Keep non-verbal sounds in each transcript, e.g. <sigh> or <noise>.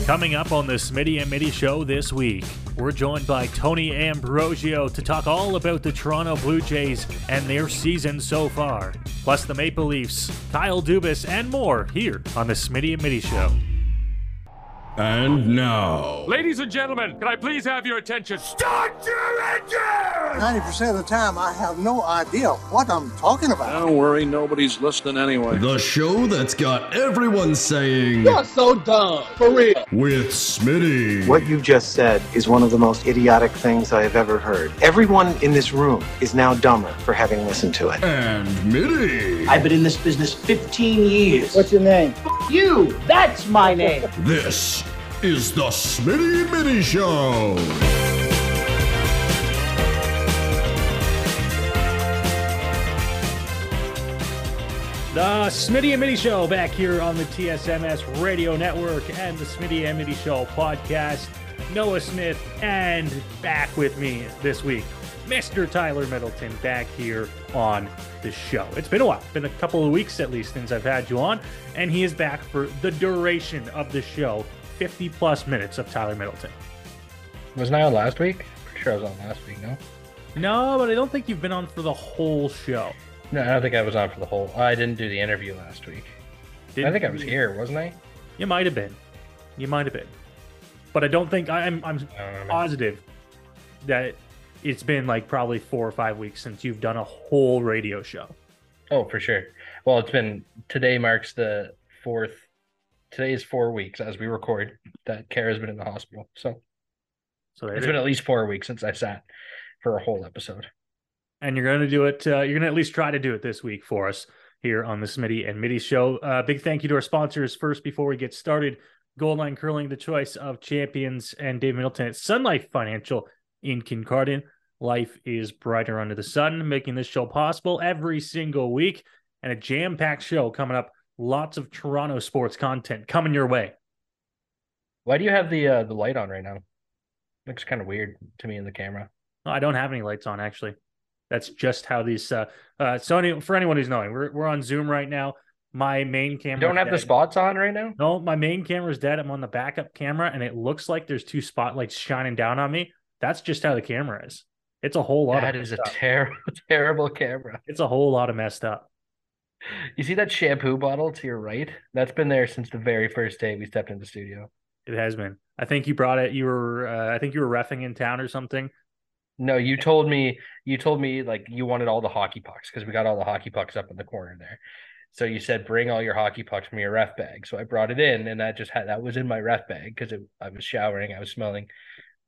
Coming up on the Smitty and Mitty show this week, we're joined by Tony Ambrogio to talk all about the Toronto Blue Jays and their season so far, plus the Maple Leafs, Kyle Dubas, and more here on the Smitty and Mitty show. And now, Ladies and gentlemen, can I please have your attention? start your engine! 90% of the time, I have no idea what I'm talking about. Don't worry, nobody's listening anyway. The show that's got everyone saying You're so dumb. For real. With Smitty. What you just said is one of the most idiotic things I have ever heard. Everyone in this room is now dumber for having listened to it. And Mitty. I've been in this business 15 years. What's your name? you? That's my name. This is the Smitty Mitty Show. The Smitty and Mitty Show back here on the TSMS Radio Network and the Smitty and Mitty Show podcast. Noah Smith and back with me this week, Mr. Tyler Middleton back here on the show. It's been a while, been a couple of weeks at least since I've had you on, and he is back for the duration of the show 50 plus minutes of Tyler Middleton. Wasn't I on last week? Pretty sure I was on last week, no? No, but I don't think you've been on for the whole show. No, I don't think I was on for the whole. I didn't do the interview last week. I think I was here, wasn't I? You might have been. You might have been. But I don't think I'm I'm I don't remember. positive that it's been like probably four or five weeks since you've done a whole radio show. Oh, for sure. Well, it's been today marks the fourth. Today is four weeks as we record that Kara's been in the hospital. So So it's it been at least four weeks since I sat for a whole episode. And you're going to do it. Uh, you're going to at least try to do it this week for us here on the Smitty and Mitty show. Uh, big thank you to our sponsors first before we get started. Gold Line Curling, the choice of champions, and Dave Middleton at Sun Life Financial in Kincardine. Life is brighter under the sun, making this show possible every single week. And a jam packed show coming up. Lots of Toronto sports content coming your way. Why do you have the uh, the light on right now? Looks kind of weird to me in the camera. I don't have any lights on actually. That's just how these. Uh, uh, so any, for anyone who's knowing, we're we're on Zoom right now. My main camera. You don't have the spots on right now? No, my main camera is dead. I'm on the backup camera, and it looks like there's two spotlights shining down on me. That's just how the camera is. It's a whole lot. That is a terrible, <laughs> terrible camera. It's a whole lot of messed up. You see that shampoo bottle to your right? That's been there since the very first day we stepped in the studio. It has been. I think you brought it. You were. Uh, I think you were refing in town or something. No, you told me you told me like you wanted all the hockey pucks because we got all the hockey pucks up in the corner there. So you said bring all your hockey pucks from your ref bag. So I brought it in, and that just had that was in my ref bag because I was showering. I was smelling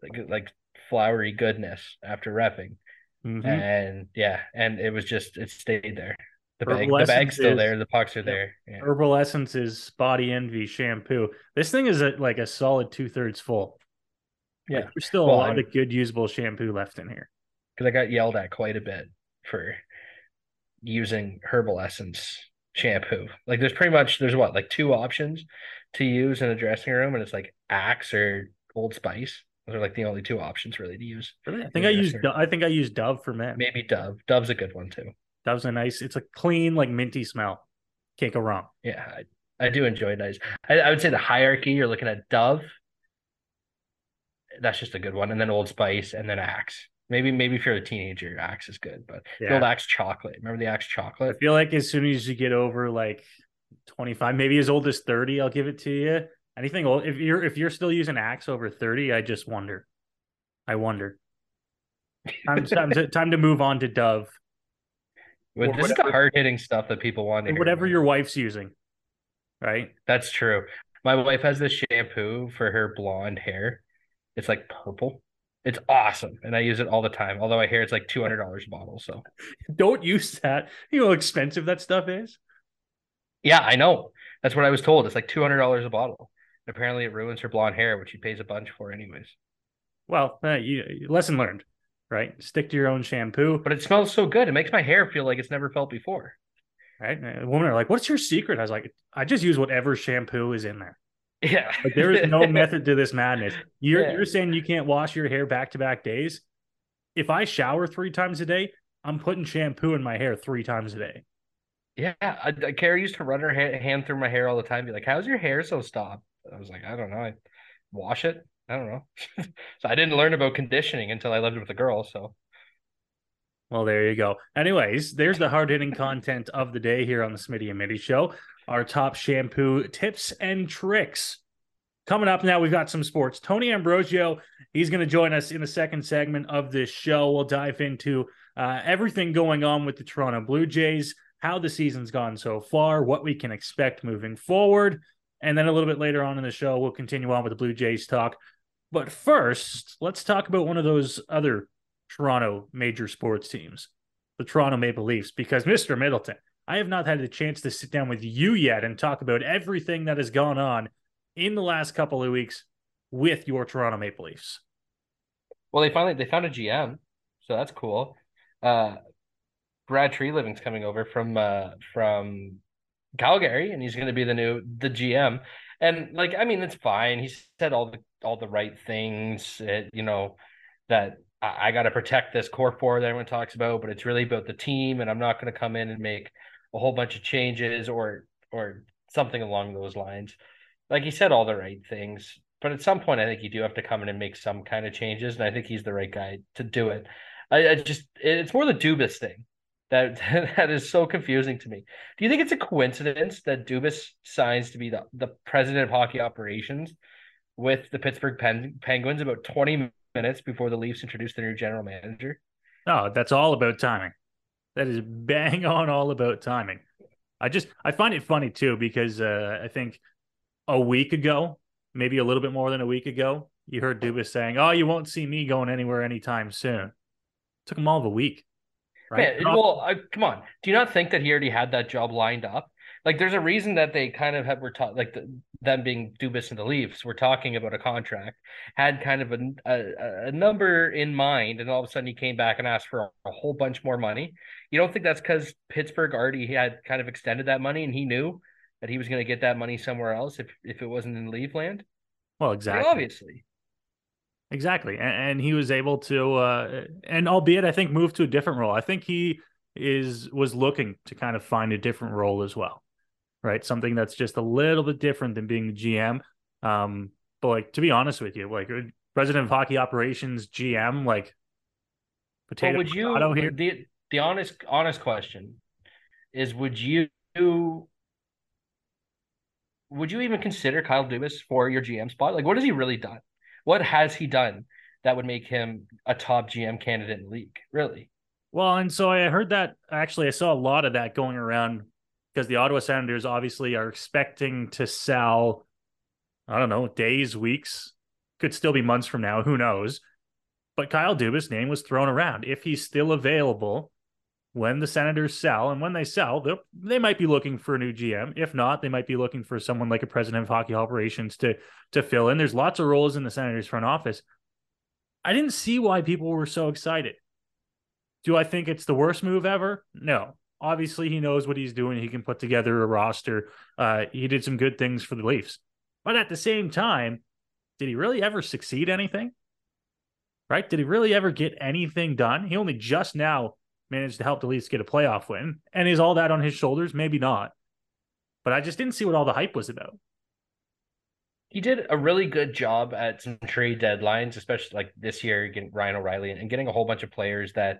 like like flowery goodness after refing, Mhm. and yeah, and it was just it stayed there. The bag, the bag's still Essences. there. The pucks are there. Yeah. Herbal Essences Body Envy shampoo. This thing is a, like a solid two thirds full. Yeah. Like, there's still Well, a lot I'm- of good usable shampoo left in here. because I got yelled at quite a bit for using herbal essence shampoo. Like there's pretty much there's what like two options to use in a dressing room, and it's like Axe or Old Spice. Those are like the only two options really to use. Really? I think I use. I think I use Dove for men. Maybe Dove. Dove's a good one too. Was a nice. It's a clean, like minty smell. Can't go wrong. Yeah, I, I do enjoy nice. I, I would say the hierarchy. You're looking at Dove. That's just a good one, and then Old Spice, and then Axe. Maybe maybe if you're a teenager, Axe is good, but the Yeah. old Axe chocolate. Remember the Axe chocolate? I feel like as soon as you get over like 25, maybe as old as 30, I'll give it to you. Anything old if you're if you're still using Axe over 30, I just wonder. I wonder. Time, time, to, <laughs> time to move on to Dove. Well, this is the hard hitting stuff that people want to hear. Whatever your wife's using. Right? That's true. My wife has this shampoo for her blonde hair. It's like purple. It's awesome, and I use it all the time. Although I hear it's like two hundred dollars a bottle. So <laughs> Don't use that. You know how expensive that stuff is? yeah, I know. That's what I was told. It's like two hundred dollars a bottle. Apparently, it ruins her blonde hair, which she pays a bunch for anyways. Well, uh, you, lesson learned, right? Stick to your own shampoo. But it smells so good. It makes my hair feel like it's never felt before. right? And women are like, "What's your secret?" I was like, "I just use whatever shampoo is in there. Yeah, Like there is no <laughs> method to this madness. You're Yeah. you're saying you can't wash your hair back to back days. If I shower three times a day, I'm putting shampoo in my hair three times a day. Yeah, I, I, Kara used to run her ha- hand through my hair all the time. Be like, "How's your hair so stop I was like, I don't know. I wash it. I don't know. <laughs> so I didn't learn about conditioning until I lived with a girl. So Well, there you go. Anyways, there's the hard hitting content of the day here on the Smitty and Mitty show. Our top shampoo tips and tricks. Coming up now, we've got some sports. Tony Ambrogio, he's going to join us in the second segment of this show. We'll dive into uh, everything going on with the Toronto Blue Jays, how the season's gone so far, what we can expect moving forward. And then a little bit later on in the show, we'll continue on with the Blue Jays talk. But first, let's talk about one of those other Toronto major sports teams, the Toronto Maple Leafs, because Mr. Middleton, I have not had the chance to sit down with you yet and talk about everything that has gone on in the last couple of weeks with your Toronto Maple Leafs. Well, they finally they found a GM, so that's cool. Uh, Brad Treliving's coming over from uh, from Calgary, and he's going to be the new the GM. And like, I mean, it's fine. He said all the all the right things. It, you know that I, I got to protect this core four that everyone talks about, but it's really about the team, and I'm not going to come in and make a whole bunch of changes or or something along those lines. Like he said all the right things, but at some point, I think you do have to come in and make some kind of changes, and I think he's the right guy to do it. I, I just it's more the Dubas thing that <laughs> that is so confusing to me. Do you think it's a coincidence that Dubas signs to be the, the president of hockey operations with the Pittsburgh Pen- Penguins about 20 minutes before the Leafs introduced their new general manager? Oh, that's all about timing. That is bang <laughs> on all about timing. I just I find it funny too because uh, I think a week ago, maybe a little bit more than a week ago, you heard Dubas saying, "Oh, you won't see me going anywhere anytime soon." took him all of a week. Right. Well, come on. Do you not think that he already had that job lined up? Like, there's a reason that they kind of have were taught, like the, them being Dubas and the Leafs, were talking about a contract, had kind of a, a, a number in mind, and all of a sudden he came back and asked for a, a whole bunch more money. You don't think that's because Pittsburgh already had kind of extended that money, and he knew that he was going to get that money somewhere else if if it wasn't in Leafland? Well, exactly. Obviously. Exactly. And, and he was able to uh, and albeit I think move to a different role. I think he is was looking to kind of find a different role as well. Right? Something that's just a little bit different than being the GM. Um but like to be honest with you, like uh, president of hockey operations GM like potato well, would you here? the the honest honest question is would you would you even consider Kyle Dubas for your GM spot? Like what has he really done? What has he done that would make him a top GM candidate in the league? Really? Well, and so I heard that actually I saw a lot of that going around because the Ottawa Senators obviously are expecting to sell, I don't know, days, weeks, could still be months from now, who knows. But Kyle Dubas' name was thrown around. If he's still available when the Senators sell, and when they sell, they might be looking for a new GM. If not, they might be looking for someone like a president of hockey operations to to fill in. There's lots of roles in the Senators front office. I didn't see why people were so excited. Do I think it's the worst move ever? No. Obviously, he knows what he's doing. He can put together a roster. Uh, he did some good things for the Leafs. But at the same time, did he really ever succeed anything? Right? Did he really ever get anything done? He only just now managed to help the Leafs get a playoff win. And is all that on his shoulders? Maybe not. But I just didn't see what all the hype was about. He did a really good job at some trade deadlines, especially like this year, getting Ryan O'Reilly and getting a whole bunch of players that,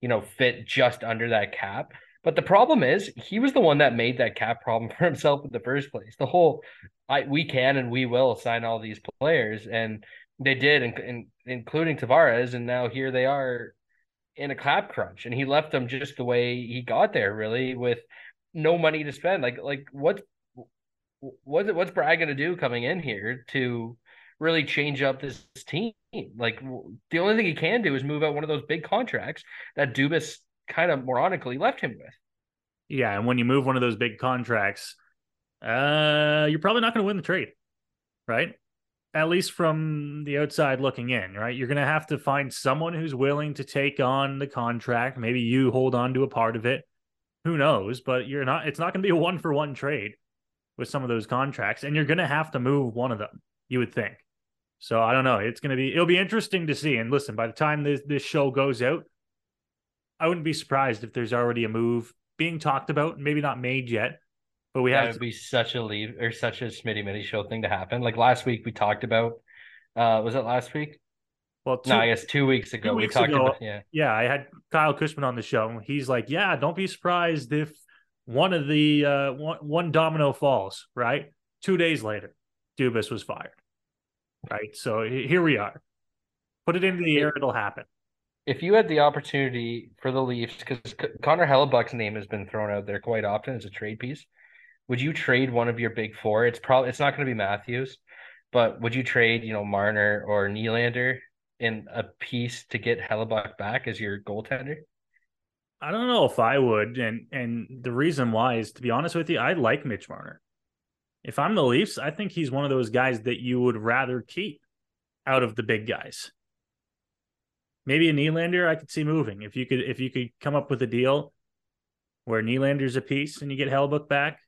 you know, fit just under that cap. But the problem is, he was the one that made that cap problem <laughs> for himself in the first place. The whole, I we can and we will sign all these players, and they did, in, in, including Tavares, and now here they are in a cap crunch and he left them just the way he got there really with no money to spend. Like like what what what's Brad going to do coming in here to really change up this team? Like the only thing he can do is move out one of those big contracts that Dubas kind of moronically left him with. Yeah and when you move one of those big contracts uh you're probably not going to win the trade right at least from the outside looking in, right? You're going to have to find someone who's willing to take on the contract. Maybe you hold on to a part of it. Who knows? But you're not, it's not going to be a one for one trade with some of those contracts. And you're going to have to move one of them, you would think. So I don't know. It's going to be, it'll be interesting to see. And listen, by the time this, this show goes out, I wouldn't be surprised if there's already a move being talked about, maybe not made yet, But we that have would be such a leave or such a Smitty Mitty show thing to happen. Like last week, we talked about. Uh, was it last week? well, two, no, I guess two weeks ago two weeks we talked ago, about yeah. yeah, I had Kyle Cushman on the show. He's like, yeah, don't be surprised if one of the uh, one, one domino falls. Right, two days later, Dubas was fired. Right, so here we are. Put it into the air; it'll happen. If you had the opportunity for the Leafs, because Connor Hellebuyck's name has been thrown out there quite often as a trade piece, would you trade one of your big four? It's probably it's not going to be Matthews, but would you trade you know Marner or Nylander in a piece to get Hellebuyck back as your goaltender? I don't know if I would, and and the reason why is to be honest with you, I like Mitch Marner. If I'm the Leafs, I think he's one of those guys that you would rather keep out of the big guys. Maybe a Nylander I could see moving if you could if you could come up with a deal where Nylander's a piece and you get Hellebuyck back.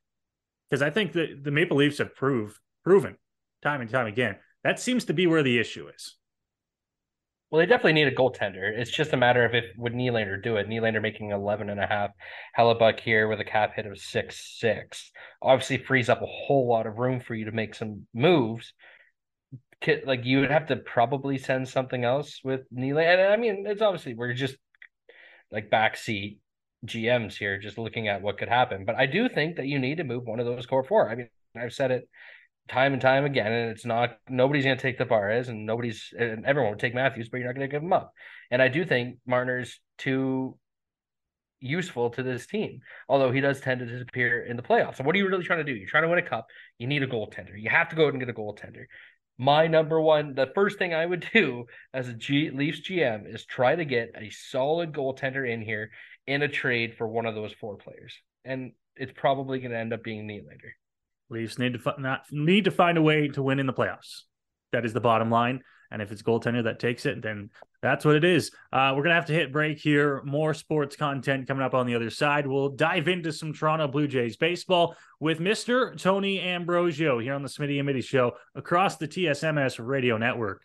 Because I think that the Maple Leafs have proved proven time and time again that seems to be where the issue is. Well, they definitely need a goaltender. It's just a matter of if would Nylander do it. Nylander making 11 and a half. Hellebuyck here with a cap hit of six six. Obviously frees up a whole lot of room for you to make some moves. Like you would have to probably send something else with Nylander. And I mean, it's obviously we're just like backseat GMs here, just looking at what could happen. But I do think that you need to move one of those core four. I mean, I've said it time and time again, and it's not nobody's going to take the Tavares, and nobody's and everyone would take Matthews, but you're not going to give him up. And I do think Marner's too useful to this team, although he does tend to disappear in the playoffs. So what are you really trying to do? You're trying to win a cup. You need a goaltender. You have to go out and get a goaltender. My number one, the first thing I would <laughs> do as a G, Leafs GM is try to get a solid goaltender in here in a trade for one of those four players, and it's probably going to end up being Nylander. Leafs need to not need to find a way to win in the playoffs. That is the bottom line. And if it's goaltender that takes it, then that's what it is. Uh, we're gonna have to hit break here. More sports content coming up on the other side. We'll dive into some Toronto Blue Jays baseball with Mr. Tony Ambrogio here on the Smitty and Mitty Show across the TSMS radio network.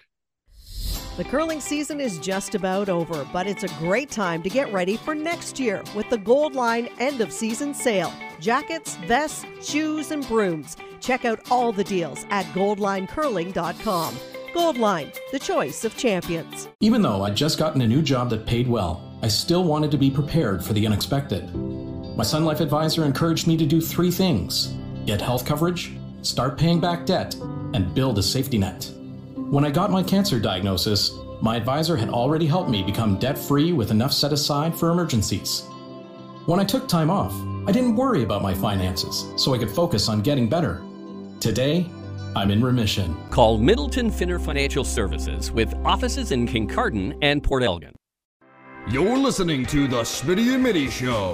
The curling season is just about over, but it's a great time to get ready for next year with the Gold Line end of season sale. Jackets, vests, shoes, and brooms. Check out all the deals at goldlinecurling.com. Gold Line, the choice of champions. Even though I'd just gotten a new job that paid well, I still wanted to be prepared for the unexpected. My Sun Life advisor encouraged me to do three things get health coverage, start paying back debt, and build a safety net. When I got my cancer diagnosis, my advisor had already helped me become debt free with enough set aside for emergencies. When I took time off, I didn't worry about my finances, so I could focus on getting better. Today, I'm in remission. Call Middleton Finner Financial Services with offices in Kincardine and Port Elgin. You're listening to the Smitty and Mitty Show.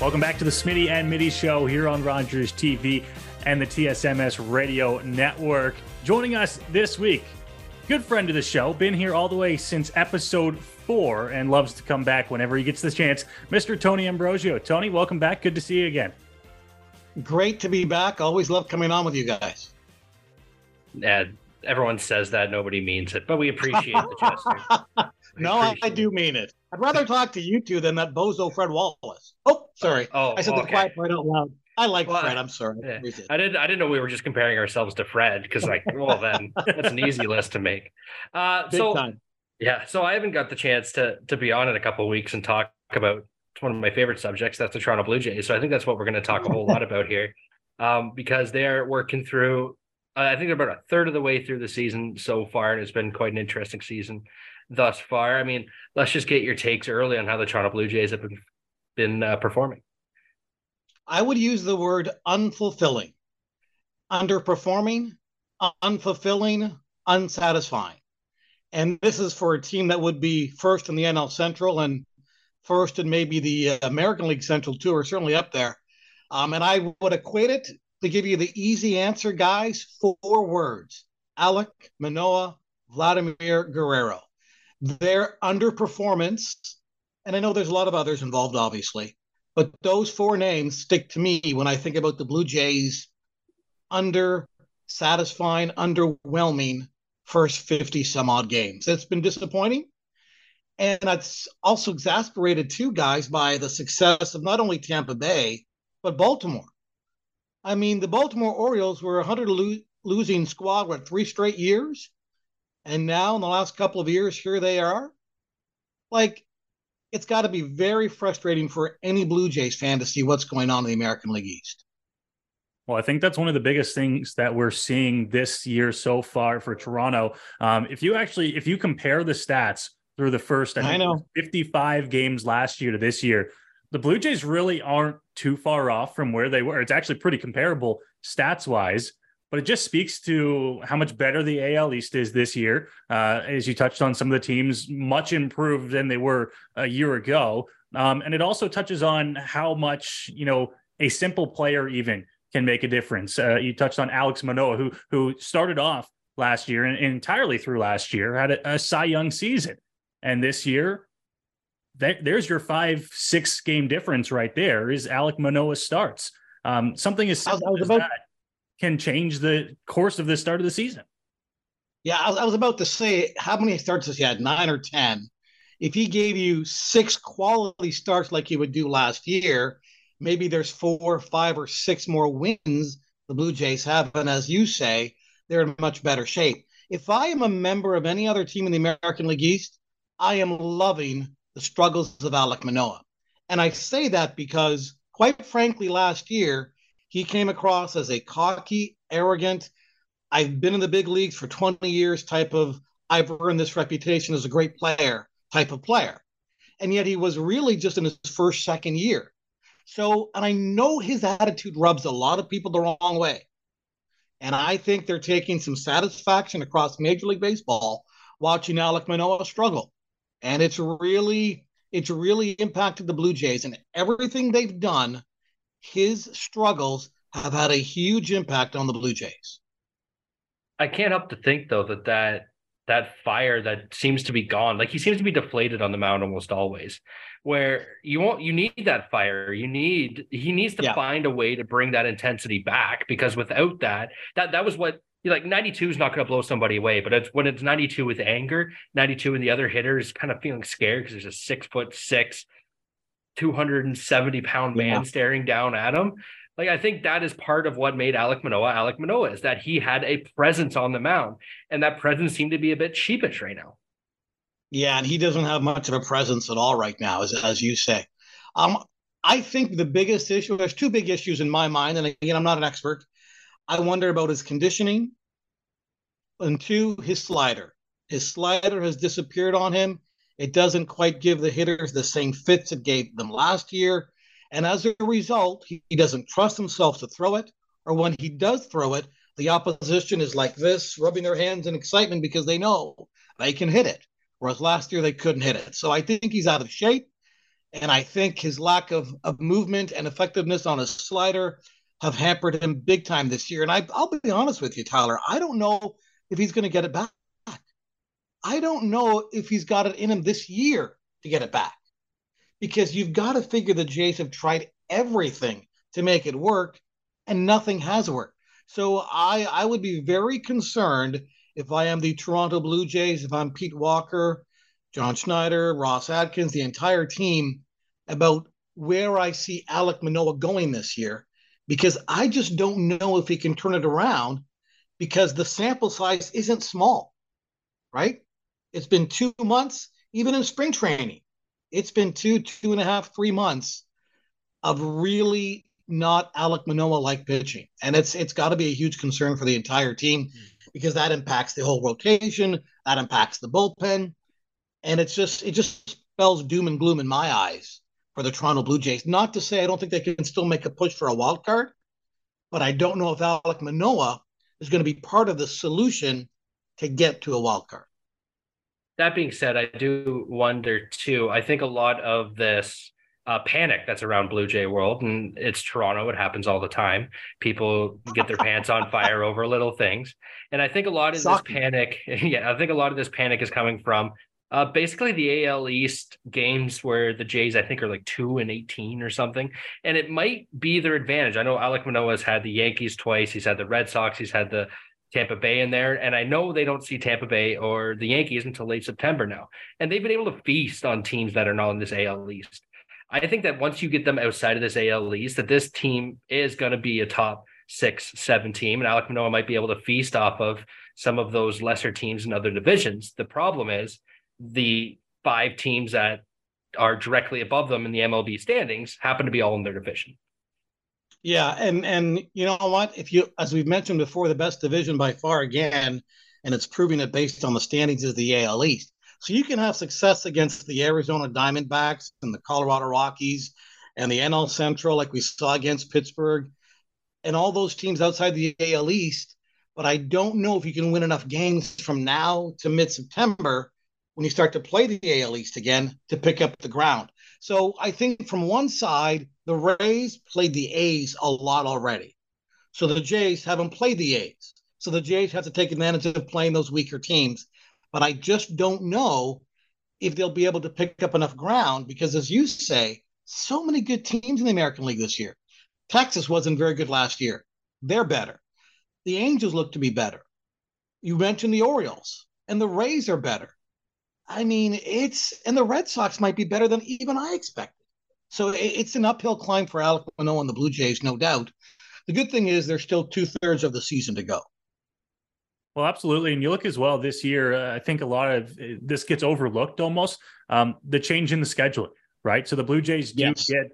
Welcome back to the Smitty and Mitty Show here on Rogers TV and the TSMS Radio Network. Joining us this week, good friend of the show, been here all the way since episode four and loves to come back whenever he gets the chance, Mr. Tony Ambrogio. Tony, welcome back. Good to see you again. Great to be back. Always love coming on with you guys. Yeah, everyone says that, nobody means it, but we appreciate the gesture. <laughs> no, I, I do mean it. I'd rather talk to you two than that bozo Fred Wallace. Oh, sorry. Oh, I said the quiet part out loud. I like Well, Fred. I'm sorry. Yeah. I didn't. I didn't know we were just comparing ourselves to Fred because, like, well, then <laughs> that's an easy list to make. Uh, Big so time. yeah, so I haven't got the chance to to be on in a couple of weeks and talk about one of my favorite subjects. That's the Toronto Blue Jays. So I think that's what we're going to talk a whole lot about <laughs> here, um, because they are working through. Uh, I think they're about a third of the way through the season so far, and it's been quite an interesting season thus far. I mean, let's just get your takes early on how the Toronto Blue Jays have been been uh, performing. I would use the word unfulfilling, underperforming, unfulfilling, unsatisfying. And this is for a team that would be first in the NL Central and first in maybe the uh, American League Central too, or certainly up there. Um, and I would equate it to give you the easy answer, guys. Four words: Alek Manoah, Vladimir Guerrero. Their underperformance, and I know there's a lot of others involved, obviously, but those four names stick to me when I think about the Blue Jays under satisfying, underwhelming first 50 some odd games. It's been disappointing. And that's also exasperated too, guys, by the success of not only Tampa Bay, but Baltimore. I mean, the Baltimore Orioles were a 100 lo- losing squad, what, three straight years? And now, in the last couple of years, here they are. Like, it's got to be very frustrating for any Blue Jays fan to see what's going on in the American League East. Well, I think that's one of the biggest things that we're seeing this year so far for Toronto. Um, if you actually, if you compare the stats through the first, I, I know 55 games last year to this year, the Blue Jays really aren't too far off from where they were. It's actually pretty comparable stats wise, but it just speaks to how much better the AL East is this year. Uh, as you touched on, some of the teams much improved than they were a year ago. Um, and it also touches on how much, you know, a simple player even can make a difference. Uh, you touched on Alek Manoah, who who started off last year and, entirely through last year had a, a Cy Young season, and this year, that, there's your five six game difference right there. Is Alek Manoah starts um, something as simple as about, that can change the course of the start of the season. Yeah, I was, about to say how many starts has he had? Nine or ten? If he gave you six quality starts like he would do last year, maybe there's four, five, or six more wins the Blue Jays have. And as you say, they're in much better shape. If I am a member of any other team in the American League East, I am loving the struggles of Alek Manoah. And I say that because, quite frankly, last year, he came across as a cocky, arrogant, I've been in the big leagues for 20 years type of, I've earned this reputation as a great player type of player. And yet he was really just in his first, second year. So, and I know his attitude rubs a lot of people the wrong way. And I think they're taking some satisfaction across Major League Baseball watching Alek Manoah struggle. And it's really, it's really impacted the Blue Jays and everything they've done. His struggles have had a huge impact on the Blue Jays. I can't help to think though that that that fire that seems to be gone. Like he seems to be deflated on the mound almost always. Where you won't you need that fire. You need he needs to yeah. find a way to bring that intensity back because without that, that that was what you like 92 is not going to blow somebody away, but it's when it's 92 with anger, 92 and the other hitter is kind of feeling scared because there's a six foot six, 270 pound man yeah. staring down at him. Like I think that is part of what made Alek Manoah Alek Manoah is that he had a presence on the mound, and that presence seemed to be a bit sheepish right now. Yeah, and he doesn't have much of a presence at all right now, as as you say. Um, I think the biggest issue. There's two big issues in my mind, and again, I'm not an expert. I wonder about his conditioning, and two, his slider. His slider has disappeared on him. It doesn't quite give the hitters the same fits it gave them last year. And as a result, he, he doesn't trust himself to throw it, or when he does throw it, the opposition is like this, rubbing their hands in excitement because they know they can hit it. Whereas last year they couldn't hit it. So I think he's out of shape. And I think his lack of, of movement and effectiveness on his slider have hampered him big time this year. And I, I'll be honest with you, Tyler, I don't know if he's going to get it back. I don't know if he's got it in him this year to get it back because you've got to figure the Jays have tried everything to make it work and nothing has worked. So I I would be very concerned if I am the Toronto Blue Jays, if I'm Pete Walker, John Schneider, Ross Atkins, the entire team about where I see Alek Manoah going this year because I just don't know if he can turn it around because the sample size isn't small, right? It's been two months, even in spring training it's been two, two and a half, three months of really not Alek Manoah like pitching. And it's it's got to be a huge concern for the entire team because that impacts the whole rotation, that impacts the bullpen. And it's just it just spells doom and gloom in my eyes for the Toronto Blue Jays. Not to say I don't think they can still make a push for a wild card, but I don't know if Alek Manoah is going to be part of the solution to get to a wild card that being said, I do wonder too. I think a lot of this uh, panic that's around Blue Jay World, and it's Toronto. It happens all the time. People get their pants on fire over little things, and I think a lot of this panic. <laughs> Yeah, I think a lot of this panic is coming from uh, basically the AL East games where the Jays I think are like two and eighteen or something, and it might be their advantage. I know Alek Manoah has had the Yankees twice. He's had the Red Sox. He's had the Tampa Bay in there. And I know they don't see Tampa Bay or the Yankees until late September now. And they've been able to feast on teams that are not in this AL East. I think that once you get them outside of this AL East, that this team is going to be a top six, seven team. And Alek Manoah might be able to feast off of some of those lesser teams in other divisions. The problem is the five teams that are directly above them in the MLB standings happen to be all in their division. Yeah, and and you know what? If you, as we've mentioned before, the best division by far again, and it's proving it based on the standings is the AL East. So you can have success against the Arizona Diamondbacks and the Colorado Rockies and the NL Central, like we saw against Pittsburgh, and all those teams outside the AL East. But I don't know if you can win enough games from now to mid September when you start to play the AL East again to pick up the ground. So I think from one side, the Rays played the A's a lot already. So the Jays haven't played the A's. So the Jays have to take advantage of playing those weaker teams. But I just don't know if they'll be able to pick up enough ground because, as you say, so many good teams in the American League this year. Texas wasn't very good last year. They're better. The Angels look to be better. You mentioned the Orioles, and the Rays are better. I mean, it's and the Red Sox might be better than even I expected. So it's an uphill climb for Alek Manoah and the Blue Jays, no doubt. The good thing is there's still two thirds of the season to go. Well, absolutely. And you look as well this year, uh, I think a lot of uh, this gets overlooked almost. Um, the change in the schedule, right? So the Blue Jays do yes. get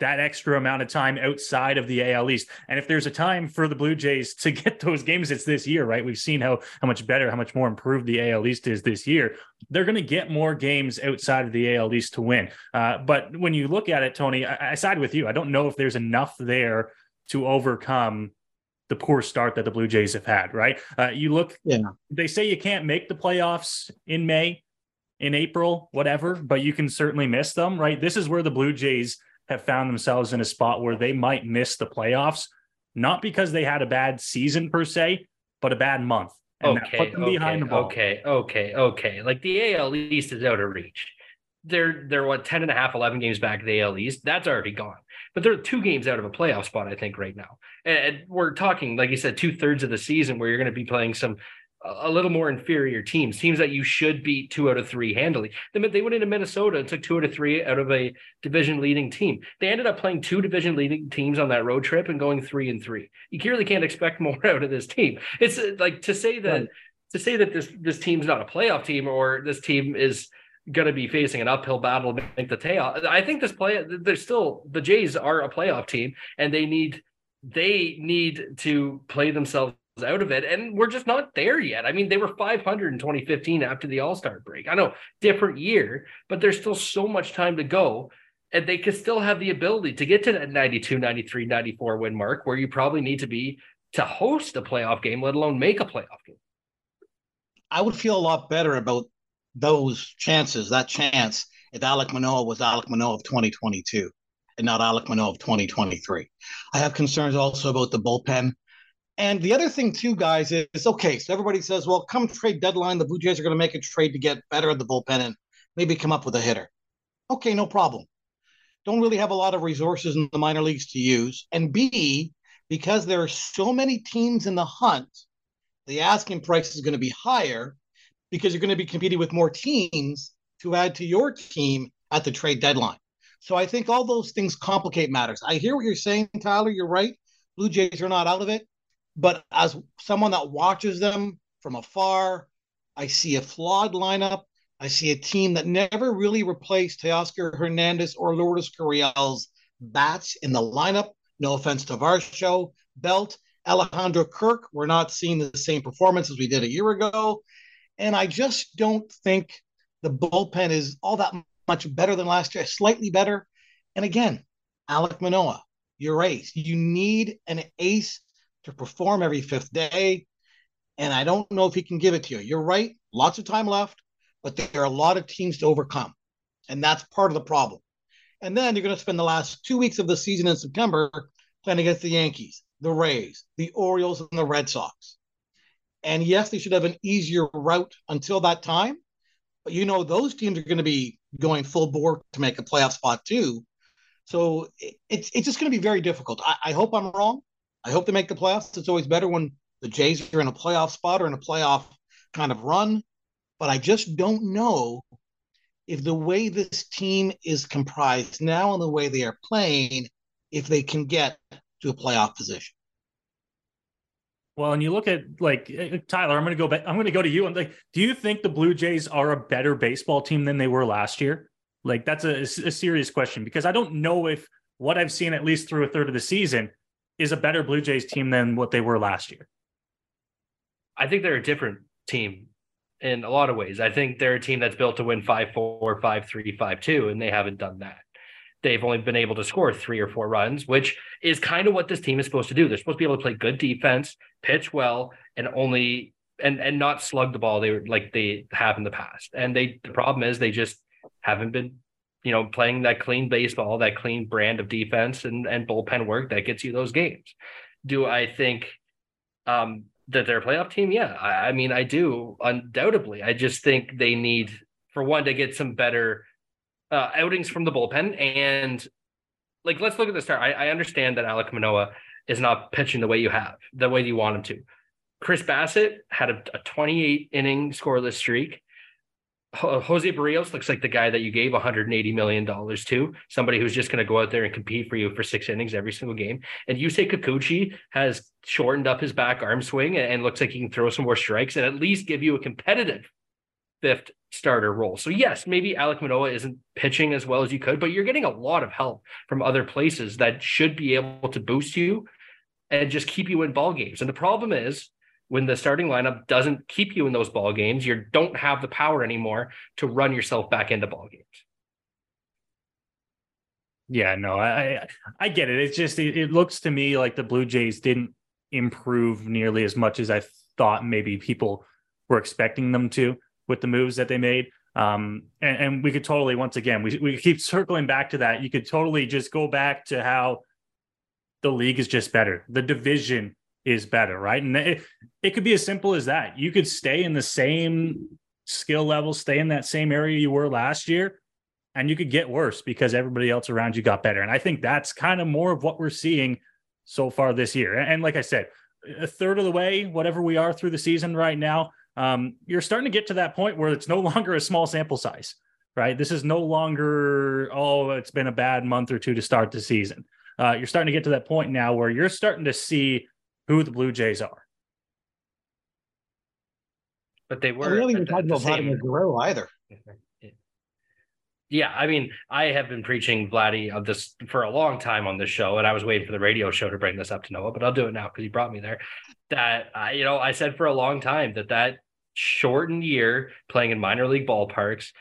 that extra amount of time outside of the AL East. And if there's a time for the Blue Jays to get <laughs> those games, it's this year, right? We've seen how how much better, how much more improved the AL East is this year. They're going to get more games outside of the AL East to win. Uh, but when you look at it, Tony, I, I side with you. I don't know if there's enough there to overcome the poor start that the Blue Jays have had, right? Uh, you look, yeah. they say you can't make the playoffs in May, in April, whatever, but you can certainly miss them, right? This is where the Blue Jays have found themselves in a spot where they might miss the playoffs, not because they had a bad season per se, but a bad month. And okay, put them okay, behind the ball. Okay, okay, okay. Like the AL East is out of reach. They're they're what 10 and a half, 11 games back the AL East. That's already gone. But they're two games out of a playoff spot, I think, right now. And we're talking, like you said, two thirds of the season where you're going to be playing some a little more inferior teams, teams that you should beat two out of three handily. They, went into Minnesota and took two out of three out of a division leading team. They ended up playing two division leading teams on that road trip and going three and three. You clearly can't expect <laughs> more out of this team. It's uh, like to say that to say that this this team's not a playoff team or this team is going to be facing an uphill battle to make the tail. I think this play they're still the Jays are a playoff team and they need they need to play themselves out of it. And we're just not there yet. I mean, they were 500 in 2015 after the All Star break. I know, different year, but there's still so much time to go. And they could still have the ability to get to that 92, 93, 94 win mark where you probably need to be to host a playoff game, let alone make a playoff game. I would feel a lot better about those chances, that chance, if Alek Manoah was Alek Manoah of 2022 and not Alek Manoah of 2023. I have concerns also about the bullpen. And the other thing, too, guys, is okay. So everybody says, well, come trade deadline, the Blue Jays are going to make a trade to get better at the bullpen and maybe come up with a hitter. Okay, no problem. Don't really have a lot of resources in the minor leagues to use. And B, because there are so many teams in the hunt, the asking price is going to be higher because you're going to be competing with more teams to add to your team at the trade deadline. So I think all those things complicate matters. I hear what you're saying, Tyler. You're right. Blue Jays are not out of it. But as someone that watches them from afar, I see a flawed lineup. I see a team that never really replaced Teoscar Hernandez or Lourdes Gurriel's bats in the lineup. No offense to Varsho, Belt, Alejandro Kirk. We're not seeing the same performance as we did a year ago. And I just don't think the bullpen is all that much better than last year, slightly better. And again, Alek Manoah, your ace. You need an ace to perform every fifth day. And I don't know if he can give it to you. You're right, lots of time left, but there are a lot of teams to overcome. And that's part of the problem. And then you're going to spend the last two weeks of the season in September playing against the Yankees, the Rays, the Orioles, and the Red Sox. And yes, they should have an easier route until that time. But you know, those teams are going to be going full bore to make a playoff spot too. So it's it's just going to be very difficult. I, I hope I'm wrong. I hope they make the playoffs. It's always better when the Jays are in a playoff spot or in a playoff kind of run, but I just don't know if the way this team is comprised now and the way they are playing, if they can get to a playoff position. Well, and you look at like uh, Tyler, I'm going to go back. I'm going to go to you and like, do you think the Blue Jays are a better baseball team than they were last year? Like, that's a, a serious question because I don't know if what I've seen at least through a third of the season is a better Blue Jays team than what they were last year. I think they're a different team in a lot of ways. I think they're a team that's built to win 5 4, 5 3, 5 2, and they haven't done that. They've only been able to score three or four runs, which is kind of what this team is supposed to do. They're supposed to be able to play good defense, pitch well, and only and and not slug the ball they were like they have in the past. And they the problem is they just haven't been, you know, playing that clean baseball, that clean brand of defense and and bullpen work that gets you those games. Do I think um that they're a playoff team? Yeah, I, I mean, I do undoubtedly. I just think they need, for one, to get some better uh, outings from the bullpen. And like, let's look at the start. I, I understand that Alek Manoah is not pitching the way you have, the way you want him to. Chris Bassitt had a, a 28 inning scoreless streak. Uh, Jose Berrios looks like the guy that you gave 180 million dollars to, somebody who's just going to go out there and compete for you for six innings every single game. And Yusei Kikuchi has shortened up his back arm swing and looks like he can throw some more strikes and at least give you a competitive fifth starter role. So yes, maybe Alek Manoah isn't pitching as well as you could, but you're getting a lot of help from other places that should be able to boost you and just keep you in ball games. And the problem is when the starting lineup doesn't keep you in those ball games, you don't have the power anymore to run yourself back into ball games. Yeah, no, I I get it. It's just it, it, looks to me like the Blue Jays didn't improve nearly as much as I thought maybe people were expecting them to with the moves that they made. Um, and, and we could totally once again we we keep circling back to that. You could totally just go back to how the league is just better. The division is better, right? And it, it could be as simple as that. You could stay in the same skill level, stay in that same area you were last year, and you could get worse because everybody else around you got better. And I think that's kind of more of what we're seeing so far this year. And like I said, a third of the way, whatever we are through the season right now, um, you're starting to get to that point where it's no <laughs> longer a small sample size, right? This is no longer, oh, it's been a bad month or two to start the season. Uh, you're starting to get to that point now where you're starting to see who the Blue Jays are. But they were. I really even talking about Vladimir Guerrero either. Yeah, I mean, I have been preaching Vladdy of this for a long time on this show, and I was waiting for the radio show to bring this up to Noah, but I'll do it now because he brought me there. That I, you know, I said for a long time that that shortened year playing in minor league ballparks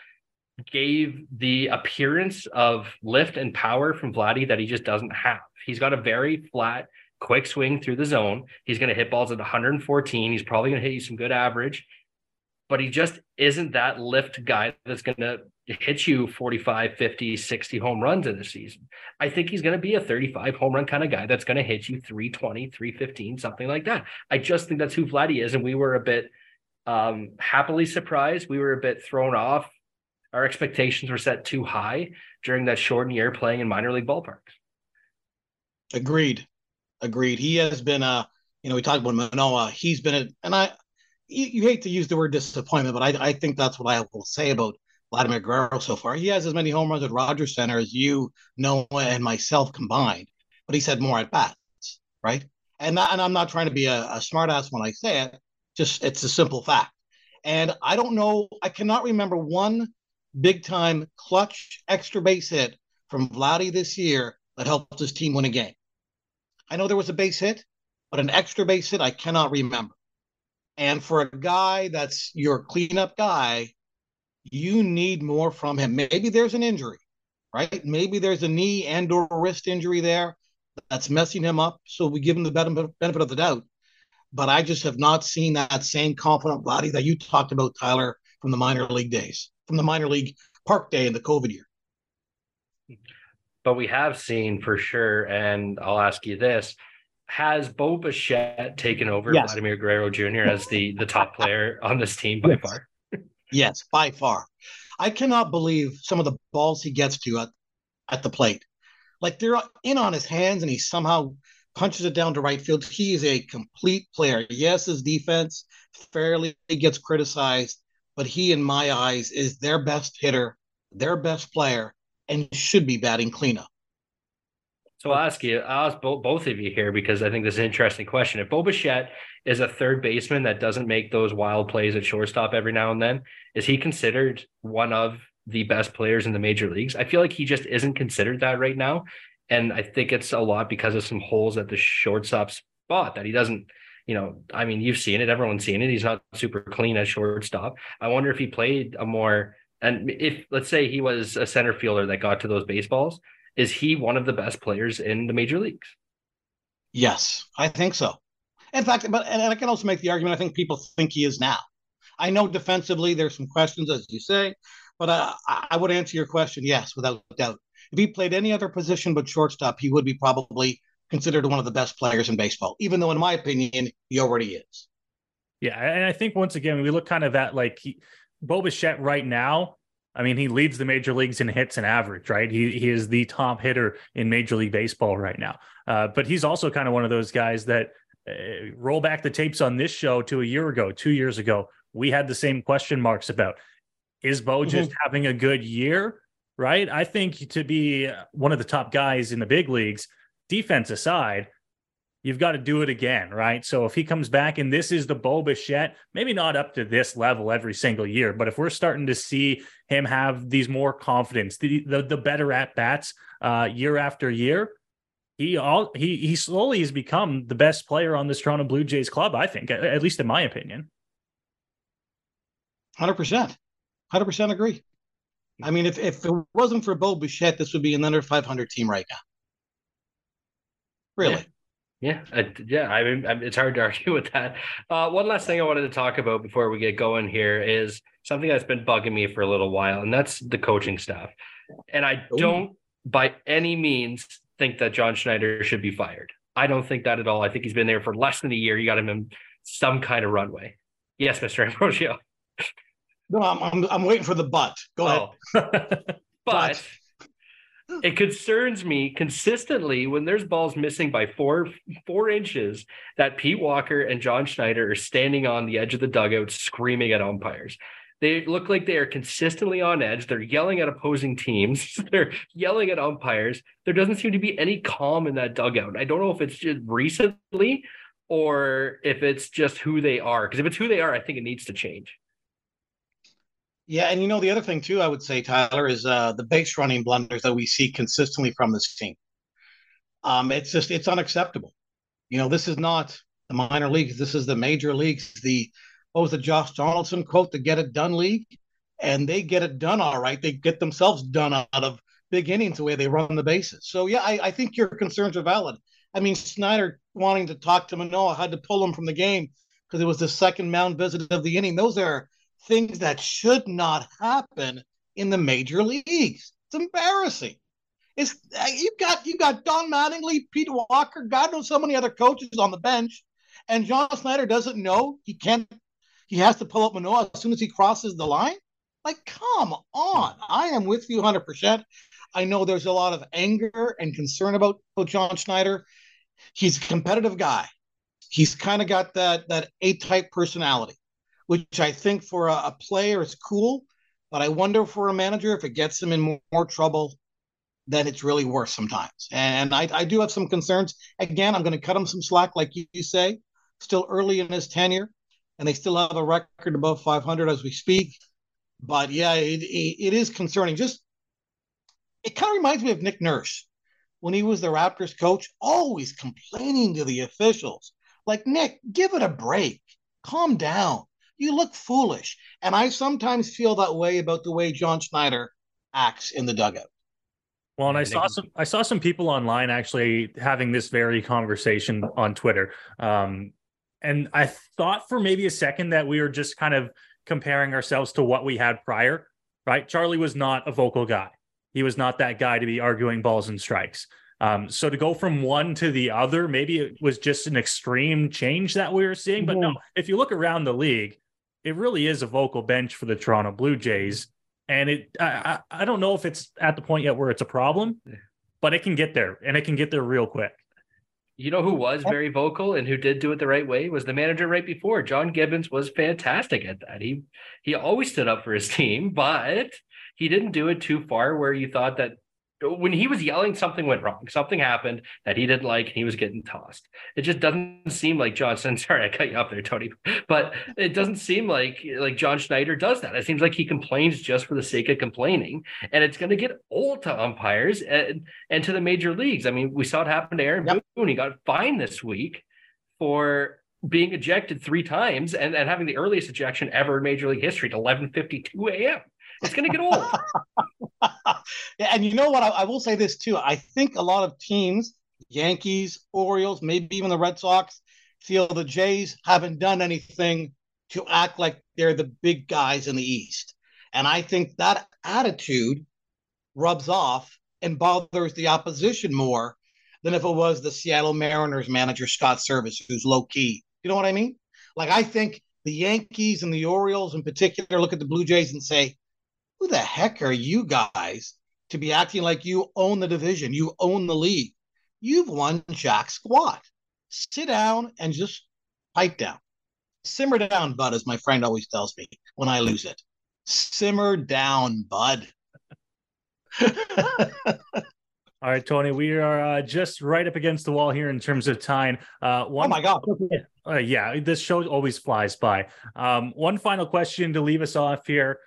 gave the appearance of lift and power from Vladdy that he just doesn't have. He's got a very flat quick swing through the zone. He's going to hit balls at 114. He's probably going to hit you some good average, but he just isn't that lift guy that's going to hit you 45, 50, 60 home runs in the season. I think he's going to be a 35 home run kind of guy that's going to hit you 320, 315, something like that. I just think that's who Vladdy is. And we were a bit um, happily surprised. We were a bit thrown off. Our expectations were set too high during that shortened year playing in minor league ballparks. Agreed. Agreed. He has been a, you know, we talked about Manoah. He's been a, and I, you, you hate to use the word disappointment, but I, I think that's what I will say about Vladimir Guerrero so far. He has as many home runs at Rogers Center as you, Noah, and myself combined, but he's had more at bats, right? And that, and I'm not trying to be a, a smartass when I say it. Just it's a simple fact. And I don't know. I cannot remember one big time clutch extra base hit from Vladdy this year that helped his team win a game. I know there was a base hit, but an extra base hit I cannot remember. And for a guy that's your cleanup guy, you need more from him. Maybe there's an injury, right? Maybe there's a knee and or wrist injury there that's messing him up. So we give him the benefit of the doubt. But I just have not seen that same confident body that you talked about, Tyler, from the minor league days, from the minor league park day in the COVID year hmm. But we have seen for sure, and I'll ask you this: Has Bo Bichette taken over yes. Vladimir Guerrero Jr. as the the top player <laughs> on this team by yes. far? yes, by far. I cannot believe some of the balls he gets to at, at the plate. Like they're in on his hands, and he somehow punches it down to right field. He is a complete player. Yes, his defense fairly gets criticized, but he, in my eyes, is their best hitter, their best player, and should be batting cleanup. So I'll ask you, I'll ask both, both of you here because I think this is an interesting question. If Bo Bichette is a third baseman that doesn't make those wild plays at shortstop every now and then, is he considered one of the best players in the major leagues? I feel like he just isn't considered that right now. And I think it's a lot because of some holes at the shortstop spot that he doesn't, you know, I mean, you've seen it, everyone's seen it. He's not super clean at shortstop. I wonder if he played a more, and if let's say he was a center fielder that got to those baseballs, is he one of the best players in the major leagues? Yes, I think so. In fact, but and I can also make the argument. I think people think he is now. I know defensively there's some questions, as you say, but uh, I, I would answer your question yes, without doubt. If he played any other position but shortstop, he would be probably considered one of the best players in baseball. Even though, in my opinion, he already is. Yeah, and I think once again we look kind of at like he, Bo Bichette right now I mean, he leads the major leagues in hits and average, right? He he is the top hitter in Major League Baseball right now. Uh, but he's also kind of one of those guys that uh, roll back the tapes on this show to a year ago, two years ago. We had the same question marks about is Bo mm-hmm. just having a good year, right? I think to be one of the top guys in the big leagues, defense aside, you've got to do it again, right? So if he comes back and this is the Bo Bichette, maybe not up to this level every single year, but if we're starting to see him have these more confidence, the the, the better at bats uh, year after year, he all he he slowly has become the best player on this Toronto Blue Jays club. I think, at, at least in my opinion. Hundred percent, hundred percent agree. I mean, if if it wasn't for Bo Bichette, this would be an under five hundred team right now. Really. Yeah. Yeah, I, yeah. I mean, it's hard to <laughs> argue with that. Uh, one last thing I wanted to talk about before we get going here is something that's been bugging me for a little while, and that's the coaching staff. And I Ooh. don't, by any means, think that John Schneider should be fired. I don't think that at all. I think he's been there for less than a year. You got him in some kind of runway. Yes, <laughs> Mister Ambrogio. No, I'm, I'm, I'm waiting for the butt. Go oh. ahead. <laughs> but, but Hmm. it concerns me consistently when there's balls missing by four four inches that Pete Walker and John Schneider are standing on the edge of the dugout screaming at umpires. They look like they are consistently on edge. They're yelling at opposing teams. <laughs> They're yelling at umpires. There doesn't seem to be any calm in that dugout. I don't know if it's just recently or if it's just who they are. Because if it's who they are, I think it needs to change. Yeah, and you know the other thing too, I would say, Tyler, is uh, the base running blunders that we see consistently from this team. Um, it's just it's unacceptable. You know, this is not the minor leagues. This is the major leagues. The what was the Josh Donaldson quote? The "Get It Done" league, and they get it done all right. They get themselves done out of big innings the way they run the bases. So yeah, I, I think your concerns are valid. I mean, Schneider wanting to talk to Manoah had to pull him from the game because it was the second mound visit of the inning. Those are things that should not happen in the major leagues. It's embarrassing. It's uh, you got you got Don Mattingly, Peter Walker, God knows so many other coaches on the bench, and John Schneider doesn't know he can't. He has to pull up Manoah as soon as he crosses the line. Like, come on! I am with you 100. percent I know there's a lot of anger and concern about, about John Schneider. He's a competitive guy. He's kind of got that that A type personality which I think for a, a player is cool. But I wonder for a manager if it gets him in more, more trouble than it's really worth sometimes. And I, I do have some concerns. Again, I'm going to cut him some slack, like you, you say. Still early in his tenure, and they still have a record above 500 as we speak. But yeah, it, it, it is concerning. Just it kind of reminds me of Nick Nurse when he was the Raptors coach, always complaining to the officials. Like, Nick, give it a break. Calm down you look foolish. And I sometimes feel that way about the way John Schneider acts in the dugout. Well, and I saw some I saw some people online actually having this very conversation on Twitter. Um, and I thought for maybe a second that we were just kind of comparing ourselves to what we had prior, right? Charlie was not a vocal guy. He was not that guy to be arguing balls and strikes. Um, so to go from one to the other, maybe it was just an extreme change that we were seeing. But no, if you look around the league, it really is a vocal bench for the Toronto Blue Jays. And it, I, I don't know if it's at the point yet where it's a problem, but it can get there and it can get there real quick. You know who was very vocal and who did do it the right way was the manager right before. John Gibbons was fantastic at that. He he always stood up for his <laughs> team, but he didn't do it too far where you thought that when he was yelling, something went wrong. Something happened that he didn't like, and he was getting tossed. It just doesn't seem like Johnson. <laughs> Sorry, I cut you off there, Tony. But it doesn't seem like like John Schneider does that. It seems like he complains just for the sake of complaining, and it's going to get old to umpires and and to the major leagues. I mean, we saw it happen to Aaron yep. Boone. He got fined this week for being ejected three times and, and having the earliest ejection ever in Major League history at 11:52 a.m. It's going to get old. <laughs> and you know what? I, I, will say this too. I think a lot of teams, Yankees, Orioles, maybe even the Red Sox, feel the Jays haven't done anything to act like they're the big guys in the East. And I think that attitude rubs off and bothers the opposition more than if it was the Seattle Mariners manager, Scott Servais, who's low key. You know what I mean? Like, I think the Yankees and the Orioles in particular look at the Blue Jays and say, who the heck are you guys to be acting like you own the division, you own the league? You've won Jack squat. Sit down and just pipe down. Simmer down, bud, as my friend always tells me when I lose it. Simmer down, bud. <laughs> All right, Tony, we are uh, just right up against the wall here in terms of time. Uh, one, oh my god! <laughs> Uh, yeah, this show always flies by. Um, one final question to leave us off here: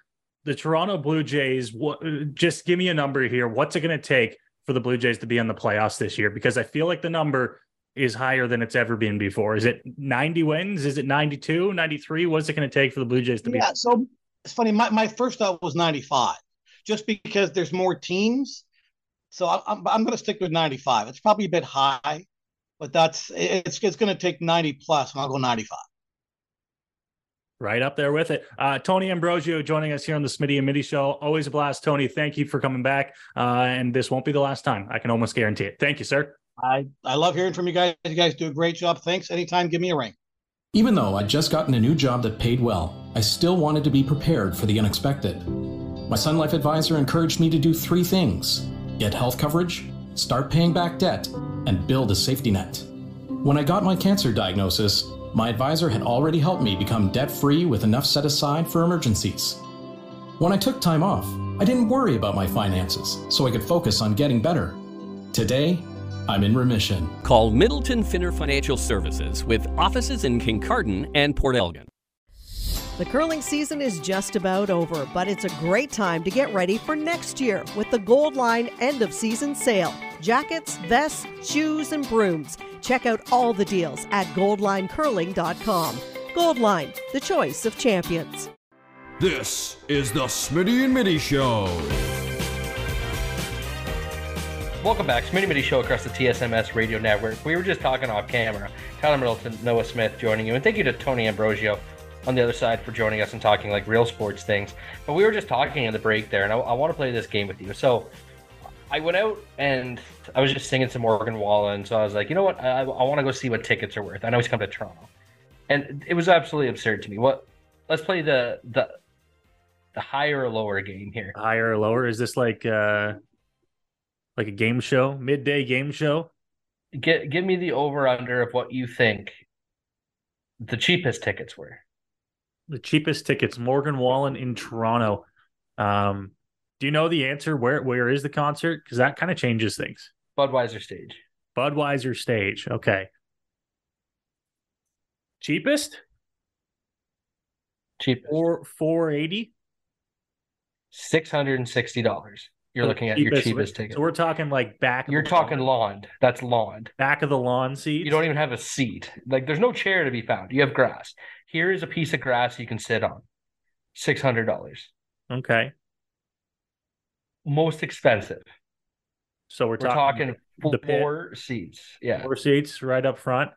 the Toronto Blue Jays, what, uh, just give me a number here. What's it going to take for the Blue Jays to be in the playoffs this year? Because I feel like the number is higher than it's ever been before. Is it 90 wins? Is it 92, 93? What's it going to take for the Blue Jays to yeah, be? Yeah, so it's funny. My, my first thought was 95, just because there's more teams. So I, I'm, I'm going to stick with 95. It's probably a bit high, but that's it's, it's going to take 90 plus, and I'll go 95 right up there with it. Uh, Tony Ambrogio joining us here on the Smitty and Mitty Show. Always a blast, Tony. Thank you for coming back. Uh, and this won't be the last time. I can almost guarantee it. Thank you, sir. I, I love hearing from you guys. You guys do a great job. Thanks. Anytime, give me a ring. Even though I'd just gotten a new job that paid well, I still wanted to be prepared for the unexpected. My Sun Life advisor encouraged me to do three things get health coverage, start paying back debt, and build a safety net. When I got my cancer diagnosis, my advisor had already helped me become debt free with enough set aside for emergencies. When I took time off, I didn't worry about my finances, so I could focus on getting better. Today, I'm in remission. Call Middleton Finner Financial Services with offices in Kincardine and Port Elgin. The curling season is just about over, but it's a great time to get ready for next year with the Goldline end of season sale. Jackets, vests, shoes, and brooms. Check out all the deals at goldlinecurling.com. Goldline, the choice of champions. This is the Smitty and Mitty Show. Welcome back, Smitty Mitty Show across the TSMS radio network. We were just talking off camera. Tyler Middleton, Noah Smith joining you, and thank you to Tony Ambrogio on the other side for joining us and talking like real sports things. But we were just talking in the break there, and I, I want to play this game with you. So I went out and I was just singing some Morgan Wallen. So I was like, you know what? I, I want to go see what tickets are worth. I know he's coming to Toronto, and it was absolutely absurd to me. What? Let's play the the the higher or lower game here. Higher or lower? Is this like uh like a game show, midday game show? Get give me the over under of what you think the cheapest tickets were. The cheapest tickets, Morgan Wallen in Toronto. Um, do you know the answer? Where where is the concert? Because that kind of changes things. Budweiser stage. Budweiser stage. Okay. Cheapest? Cheap. Four four eighty. Six hundred and sixty dollars. You're so looking at cheapest, your cheapest ticket. So we're talking like back. You're talking lawn. lawn. That's lawn. Back of the lawn seat. You don't even have a seat. Like there's no chair to be found. You have grass. Here is a piece of grass you can sit on. Six hundred dollars. Okay most expensive. So we're, we're talking, talking four seats. Yeah. Four seats right up front.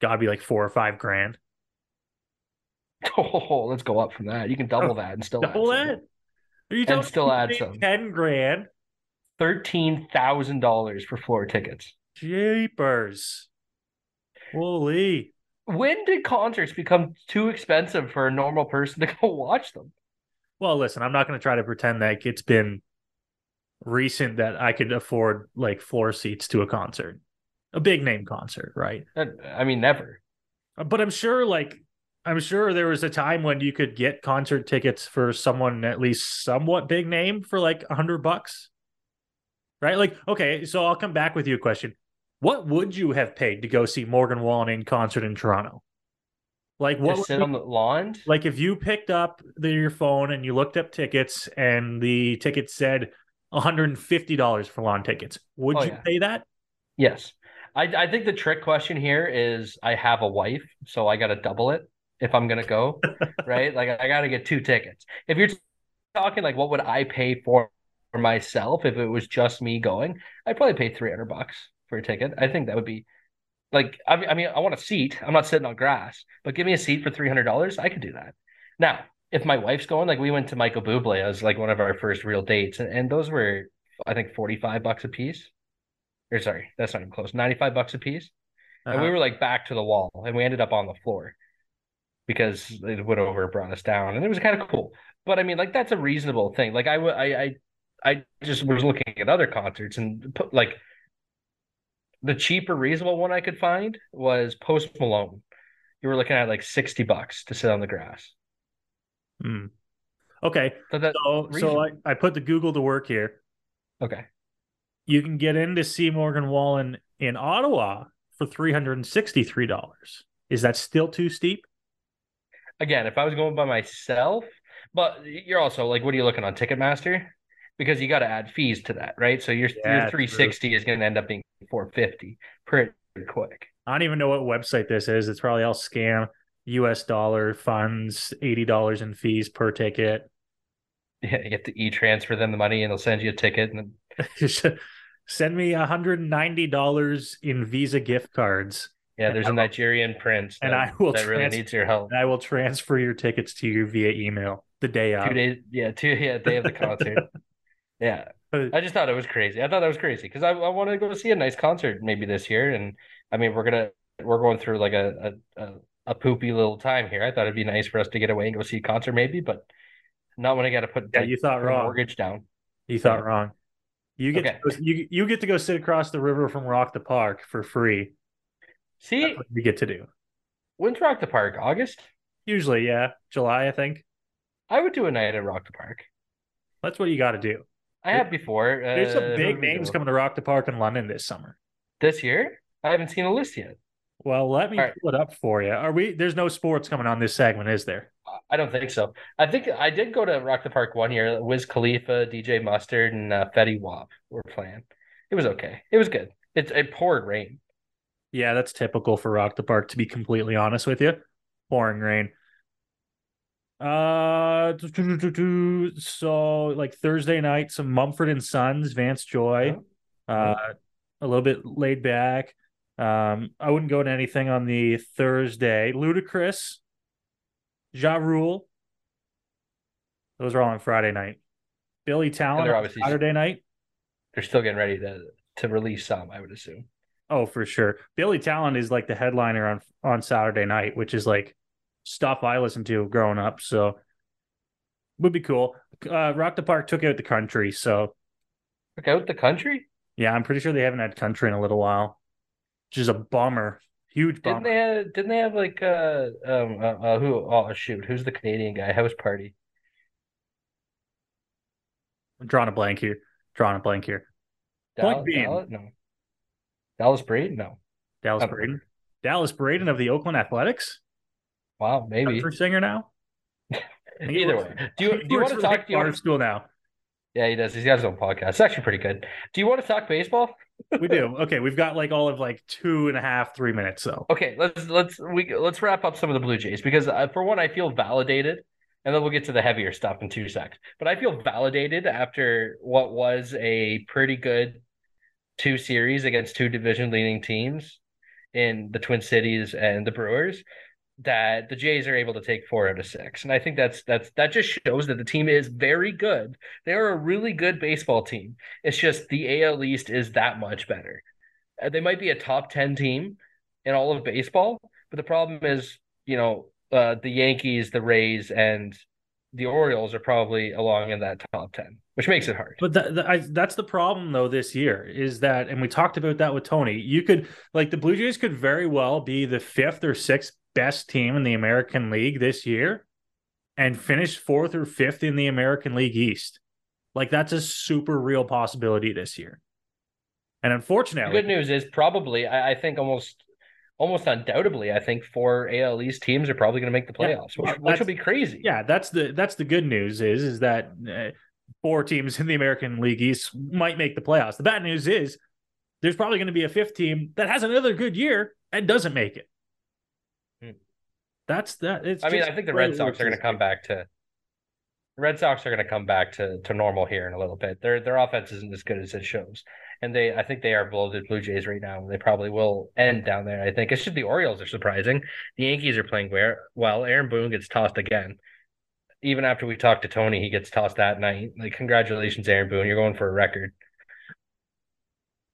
Gotta be like four or five grand. <laughs> Oh, let's go up from that. You can double that and still double that. Are you and still add some ten grand. Thirteen thousand dollars for floor tickets. Jeepers. Holy. When did concerts become too expensive for a normal person to go <laughs> watch them? Well, listen, I'm not going to try to pretend like it's been recent that I could afford like floor seats to a concert. a big name concert, right? Uh, I mean, never. Uh, but I'm sure, like, I'm sure there was a time when you could get concert tickets for someone at least somewhat big name for like a hundred bucks, right? Like, okay, so I'll come back with you a question. What would you have paid to go see Morgan Wallen in concert in Toronto? Like, what sit on the lawn? like if you picked up the, your phone and you looked up tickets and the ticket said $150 for lawn tickets, would Oh, you yeah. pay that? Yes. I, I think the trick question here is I have a wife, so I got to double it if I'm going to go, <laughs> right? Like I got to get two tickets. If you're talking like what would I pay for, for myself if it was just me going, I'd probably pay 300 bucks for a ticket. I think that would be like, I mean, I mean, I want a seat. I'm not sitting on grass, but give me a seat for $300. I could do that. Now, if my wife's going, like we went to Michael Bublé as like one of our first real dates, and, and those were, I think, 45 bucks a piece or sorry, that's not even close. 95 bucks a piece. And we Uh-huh. were like back to the wall and we ended up on the floor because it went over and brought us down. And it was kind of cool. But I mean, like that's a reasonable thing. Like I, I, I just was looking at other concerts and put like the cheaper reasonable one I could find was Post Malone. You were looking at like 60 bucks to sit on the grass. Hmm. Okay. So So, so. I, I put the Google to work here. Okay. You can get in to see Morgan Wallen in Ottawa for $363. Is that still too steep? again, if I was going by myself, but you're also like, what are you looking on Ticketmaster? Because you got to add fees to that, right? So your Yeah, your 360 is going to end up being 450 pretty quick. I don't even know what website this is. It's probably all scam. US dollar funds, $80 in fees per ticket. <laughs> Yeah, you have to e transfer them the money, and they'll send you a ticket. And then, <laughs> Send me $190 in Visa gift cards. yeah, there's a Nigerian prince, and I will that really trans- needs your help. And I will transfer your tickets to you via email the day of. Two days, yeah, two yeah, day of the concert. <laughs> yeah, I just thought it was crazy. I thought that was crazy because I, I wanted to go see a nice concert maybe this year, and I mean we're gonna we're going through like a a, a, a poopy little time here. I thought it'd be nice for us to get away and go see a concert maybe, but not when I got to put Yeah, like, you thought wrong. mortgage down. You thought wrong. You get Okay. to go, you you get to go sit across the river from Rock the Park for free. See, you get to do. when's Rock the Park? August? Usually, yeah, July, I think. I would do a night at Rock the Park. That's what you got to do. I have before. There's some Uh, big names coming to Rock the Park in London this summer. this year. I haven't seen a list yet. Well, let me All right. pull it up for you. Are we? There's no sports coming on this segment, is there? I don't think so. I think I did go to Rock the Park one year. Wiz Khalifa, DJ Mustard, and uh, Fetty Wap were playing. It was okay. It was good. It it poured rain. Yeah, that's typical for Rock the Park. To be completely honest with you, pouring rain. Uh, so like Thursday night, some Mumford and Sons, Vance Joy, uh, a little bit laid back. Um, I wouldn't go to anything on the Thursday. Ludacris, Ja Rule. Those are all on Friday night. Billy Talent on Saturday night. They're still getting ready to to release some. I would assume. Oh, for sure. Billy Talent is like the headliner on on Saturday night, which is like stuff I listened to growing up. So would be cool. Uh, Rock the Park took out the country, so Look out the country. yeah, I'm pretty sure they haven't had country in a little while, which is a bummer. Huge Didn't they? Have, didn't they have like uh um uh, uh, who? Oh shoot, who's the Canadian guy? House Party. I'm drawing a blank here. Drawing a blank here. Point being- Dal- no. Dallas Braid? No. Dallas I Braden. Dallas Braden of the Oakland Athletics. Wow, maybe. Country singer now. I <laughs> think he Either works- way, do <laughs> you do you want to talk? Do you want, school now? yeah, he does. He's got his own podcast. It's actually pretty good. Do you want to talk baseball? We do. Okay, we've got like all of like two and a half, three minutes. So Okay, let's let's we let's wrap up some of the Blue Jays because uh, for one, I feel validated, and then we'll get to the heavier stuff in two seconds. But I feel validated after what was a pretty good two series against two division leading teams in the Twin Cities and the Brewers that the Jays are able to take four out of six. And I think that's that's that just shows that the team is very good. They are a really good baseball team. It's just the AL East is that much better. Uh, They might be a top 10 team in all of baseball, but the problem is, you know, uh, the Yankees, the Rays, and the Orioles are probably along in that top 10, which makes it hard. But I, that's the problem, though, this year is that, and we talked about that with Tony. You could, like, the Blue Jays could very well be the fifth or sixth best team in the American League this year and finish fourth or fifth in the American League East. Like, that's a super real possibility this year. And unfortunately, the good news is probably, I, I think almost almost undoubtedly, I think four AL East teams are probably going to make the playoffs, yeah, which, which will be crazy. Yeah, that's the that's the good news is is that uh, four teams in the American League East might make the playoffs. The bad news is there's probably going to be a fifth team that has another good year and doesn't make it. That's that. It's I mean, I think the Red Sox are going to come back to. Red Sox are going to come back to to normal here in a little bit. Their their offense isn't as good as it shows and they I think they are below the Blue Jays right now. They probably will end down there. I think it's just the Orioles are surprising. The Yankees are playing well. Aaron Boone gets tossed again. Even after we talked to Tony, he gets tossed that night. Like congratulations, Aaron Boone. You're going for a record.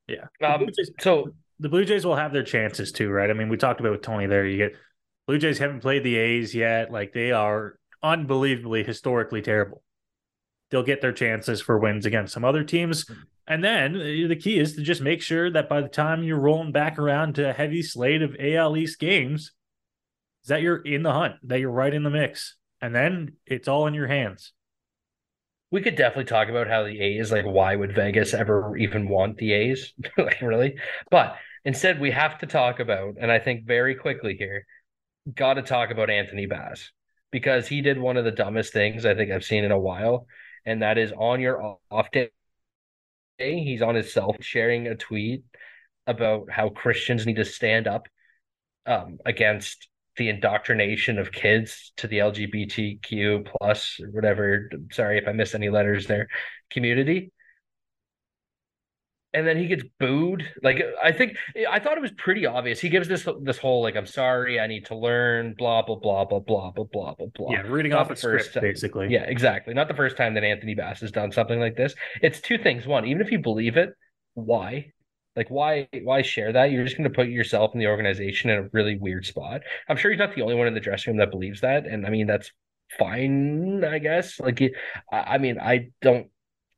Yeah. Um, Jays, so the Blue Jays will have their chances too, right? I mean, we talked about with Tony there. You get Blue Jays haven't played the A's yet. Like they are unbelievably historically terrible. They'll get their chances for wins against some other teams. And then uh, the key is to just make sure that by the time you're rolling back around to a heavy slate of AL East games, that you're in the hunt, that you're right in the mix. And then it's all in your hands. We could definitely talk about how the A's, like, why would Vegas ever even want the A's? like, <laughs> really? But instead, we have to talk about, and I think very quickly here, got to talk about Anthony Bass because he did one of the dumbest things I think I've seen in a while. And that is on your off day he's on his self sharing a tweet about how Christians need to stand up um, against the indoctrination of kids to the LGBTQ plus whatever. Sorry if I missed any letters there. Community and then he gets booed. Like I think I thought it was pretty obvious. He gives this this whole like I'm sorry, I need to learn, blah blah blah blah blah blah blah blah blah. Yeah, reading Not off a script time. basically. Yeah, exactly. Not the first time that Anthony Bass has done something like this. It's two things. One, even if you believe it, why? Like why why share that? You're just going to put yourself and the organization in a really weird spot. I'm sure he's not the only one in the dressing room that believes that, and I mean that's fine, I guess. Like I mean, I don't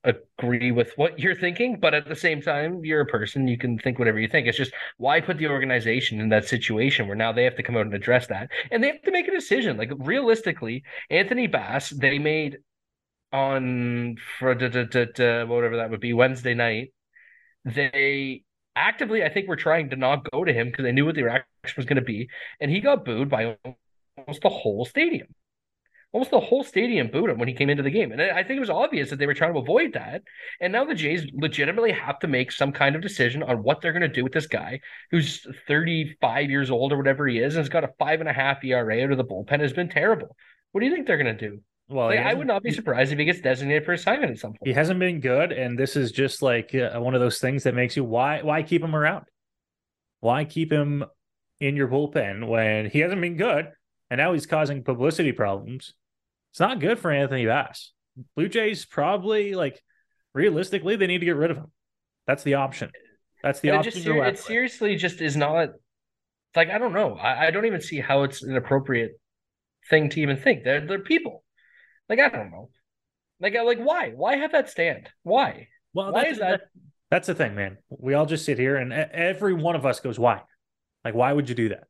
agree with what you're thinking, but at the same time, you're a person. You can think whatever you think. It's just why put the organization in that situation where now they have to come out and address that, and they have to make a decision. Like realistically, Anthony Bass, they made on for whatever that would be Wednesday night. They actively, I think, were trying to not go to him because they knew what the reaction was going to be, and he got booed by almost the whole stadium almost the whole stadium booed him when he came into the game. And I think it was obvious that they were trying to avoid that. And now the Jays legitimately have to make some kind of decision on what they're going to do with this guy who's 35 years old or whatever he is and has got a five and a half ERA out of the bullpen has been terrible. What do you think they're going to do? Well, like, I would not be surprised if he gets designated for assignment at some point. He hasn't been good, and this is just like uh, one of those things that makes you why why keep him around? Why keep him in your bullpen when he hasn't been good, and now he's causing publicity problems? It's not good for Anthony Bass. Blue Jays probably like realistically they need to get rid of him. That's the option. That's the option. It, just, it seriously just is not like I don't know. I, I don't even see how it's an appropriate thing to even think. They're they're people. Like I don't know. Like like why? Why have that stand? Why? Well, why is that, that? That's the thing, man. We all just sit here and every one of us goes, "Why? Like why would you do that?"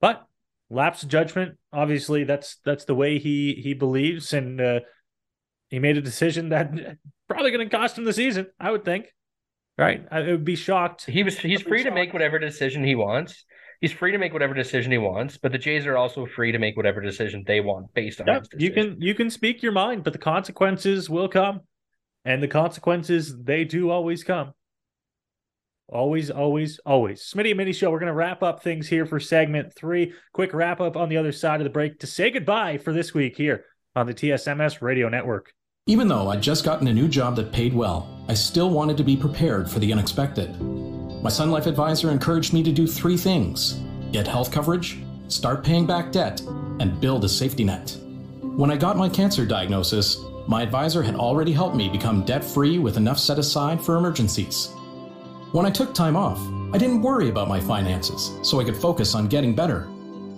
But lapse judgment. Obviously, that's that's the way he he believes, and uh, he made a decision that <laughs> probably going to cost him the season. I would think. Right, I would be shocked. He was he's free to make whatever decision he wants. He's free to make whatever decision he wants, but the Jays are also free to make whatever decision they want based on yep, You can you can speak your mind, but the consequences will come, and the consequences they do always come. Always, always, always. Smitty and Mitty Show. We're going to wrap up things here for segment three. Quick wrap up on the other side of the break to say goodbye for this week here on the TSMS Radio Network. Even though I'd just gotten a new job that paid well, I still wanted to be prepared for the unexpected. My Sun Life advisor encouraged me to do three things get health coverage, start paying back debt, and build a safety net. When I got my cancer diagnosis, my advisor had already helped me become debt free with enough set aside for emergencies. When I took time off, I didn't worry about my finances, so I could focus on getting better.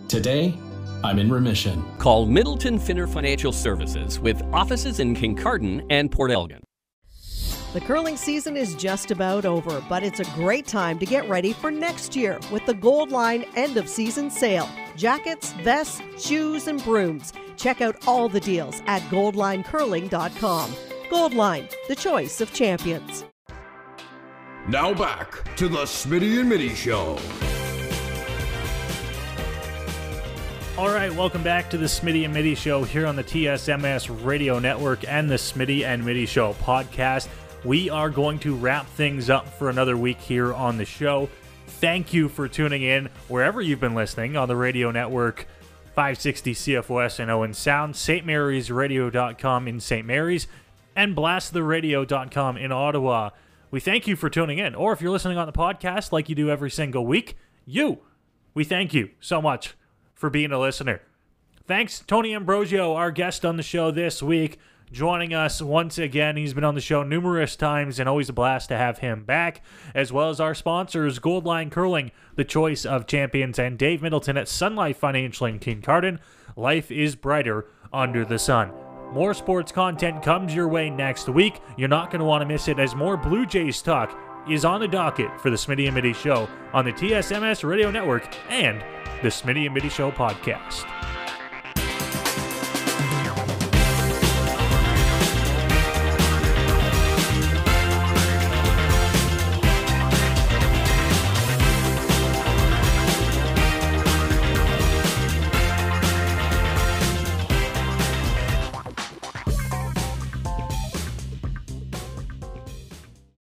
Today, I'm in remission. Call Middleton Finner Financial Services with offices in Kincardine and Port Elgin. The curling season is just about over, but it's a great time to get ready for next year with the Goldline end of season sale. Jackets, vests, shoes, and brooms. Check out all the deals at goldlinecurling.com. Goldline, the choice of champions. Now back to the Smitty and Mitty Show. All right, welcome back to the Smitty and Mitty Show here on the TSMS Radio Network and the Smitty and Mitty Show podcast. We are going to wrap things up for another week here on the show. Thank you for tuning in wherever you've been listening on the radio network 560 CFOS and Owen Sound, stmarysradio.com in St. Mary's, and blasttheradio.com in Ottawa. We thank you for tuning in. Or if you're listening on the podcast like you do every single week, you, we thank you so much for being a listener. Thanks, Tony Ambrogio, our guest on the show this week joining us once again. He's been on the show numerous times and always a blast to have him back, as well as our sponsors, Goldline Curling, the choice of champions, and Dave Middleton at Sun Life Financial in Kincardine. Life is brighter under the sun. More sports content comes your way next week. You're not going to want to miss it as more Blue Jays talk is on the docket for the Smitty and Mitty Show on the TSMS Radio Network and the Smitty and Mitty Show podcast.